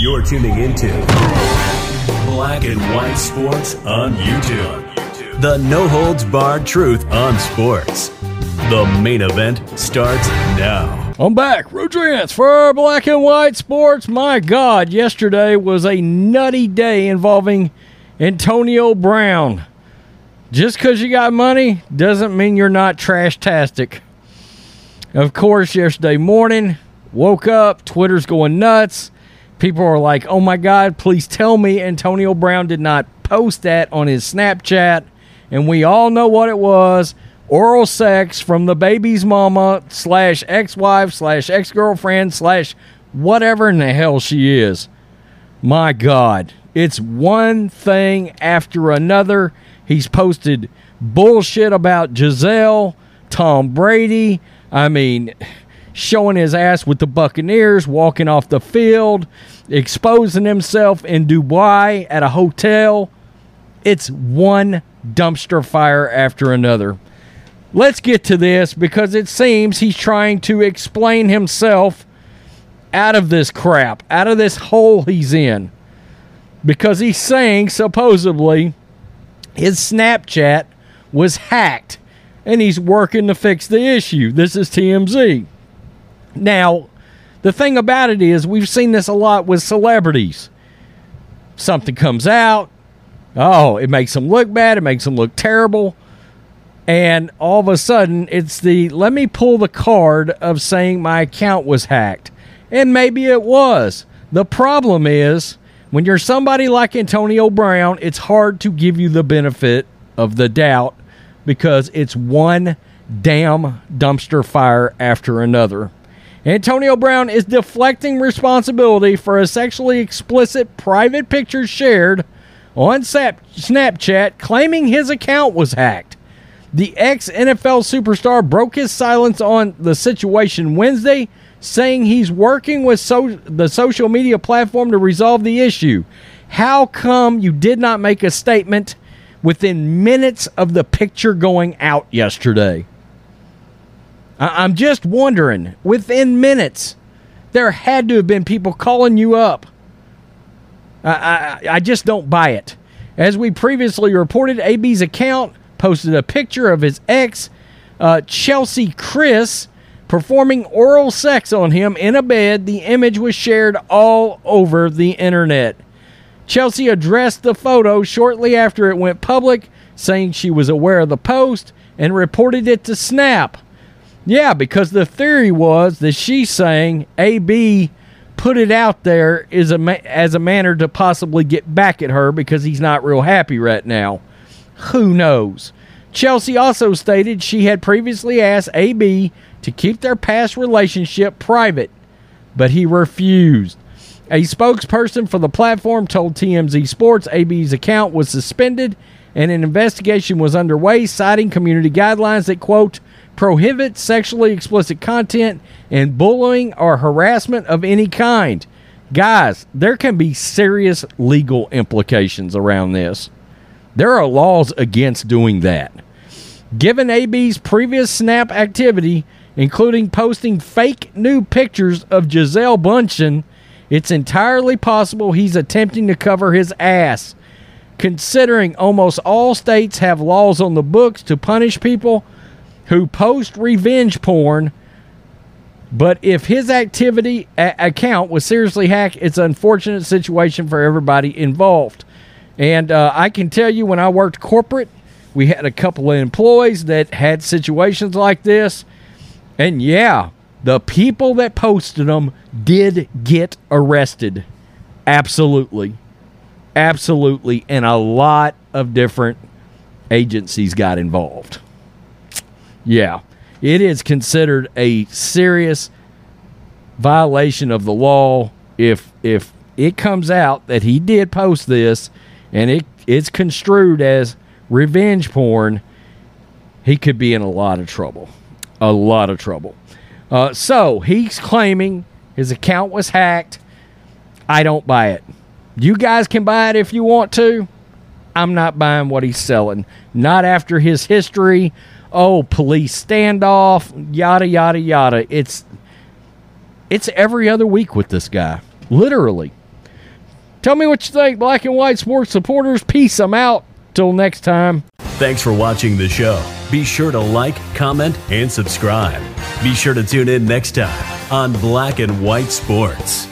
You're tuning into Black and White Sports on YouTube. The no holds barred truth on sports. The main event starts now. I'm back. Rodrance for Black and White Sports. My God, yesterday was a nutty day involving Antonio Brown. Just because you got money doesn't mean you're not trash-tastic. Of course, yesterday morning, woke up, Twitter's going nuts. People are like, oh my God, please tell me Antonio Brown did not post that on his Snapchat. And we all know what it was oral sex from the baby's mama slash ex wife slash ex girlfriend slash whatever in the hell she is. My God. It's one thing after another. He's posted bullshit about Gisele, Tom Brady. I mean, showing his ass with the Buccaneers, walking off the field, exposing himself in Dubai at a hotel. It's one dumpster fire after another. Let's get to this because it seems he's trying to explain himself out of this crap, out of this hole he's in. Because he's saying supposedly his Snapchat was hacked and he's working to fix the issue. This is TMZ. Now, the thing about it is, we've seen this a lot with celebrities. Something comes out, oh, it makes them look bad, it makes them look terrible. And all of a sudden, it's the let me pull the card of saying my account was hacked. And maybe it was. The problem is, when you're somebody like Antonio Brown, it's hard to give you the benefit of the doubt because it's one damn dumpster fire after another. Antonio Brown is deflecting responsibility for a sexually explicit private picture shared on Snapchat, claiming his account was hacked. The ex NFL superstar broke his silence on the situation Wednesday saying he's working with so- the social media platform to resolve the issue. How come you did not make a statement within minutes of the picture going out yesterday? I- I'm just wondering, within minutes, there had to have been people calling you up. I, I, I just don't buy it. As we previously reported, AB's account posted a picture of his ex, uh, Chelsie Kyriss, performing oral sex on him in a bed. The image was shared all over the internet. Chelsea addressed the photo shortly after it went public, saying she was aware of the post and reported it to Snap. Yeah, because the theory was that she's saying AB put it out there is a ma- as a manner to possibly get back at her because he's not real happy right now. Who knows? Chelsie also stated she had previously asked AB to keep their past relationship private, but he refused. A spokesperson for the platform told TMZ Sports AB's account was suspended and an investigation was underway, citing community guidelines that, quote, prohibit sexually explicit content and bullying or harassment of any kind. Guys, there can be serious legal implications around this. There are laws against doing that. Given AB's previous Snap activity, including posting fake new pictures of Gisele Bündchen, it's entirely possible he's attempting to cover his ass. Considering almost all states have laws on the books to punish people who post revenge porn, but if his activity a- account was seriously hacked, it's an unfortunate situation for everybody involved. And uh, I can tell you, when I worked corporate, we had a couple of employees that had situations like this and yeah, the people that posted them did get arrested. Absolutely. Absolutely. And a lot of different agencies got involved. Yeah. It is considered a serious violation of the law if if it comes out that he did post this and it it's construed as revenge porn, he could be in a lot of trouble a lot of trouble. Uh, so he's claiming his account was hacked. I don't buy it. You guys can buy it if you want to. I'm not buying what he's selling. Not after his history. Oh, police standoff, yada yada yada. It's it's every other week with this guy. Literally. Tell me what you think, black and white sports supporters. Peace. I'm out. Till next time. Thanks for watching the show. Be sure to like, comment, and subscribe. Be sure to tune in next time on Black and White Sports.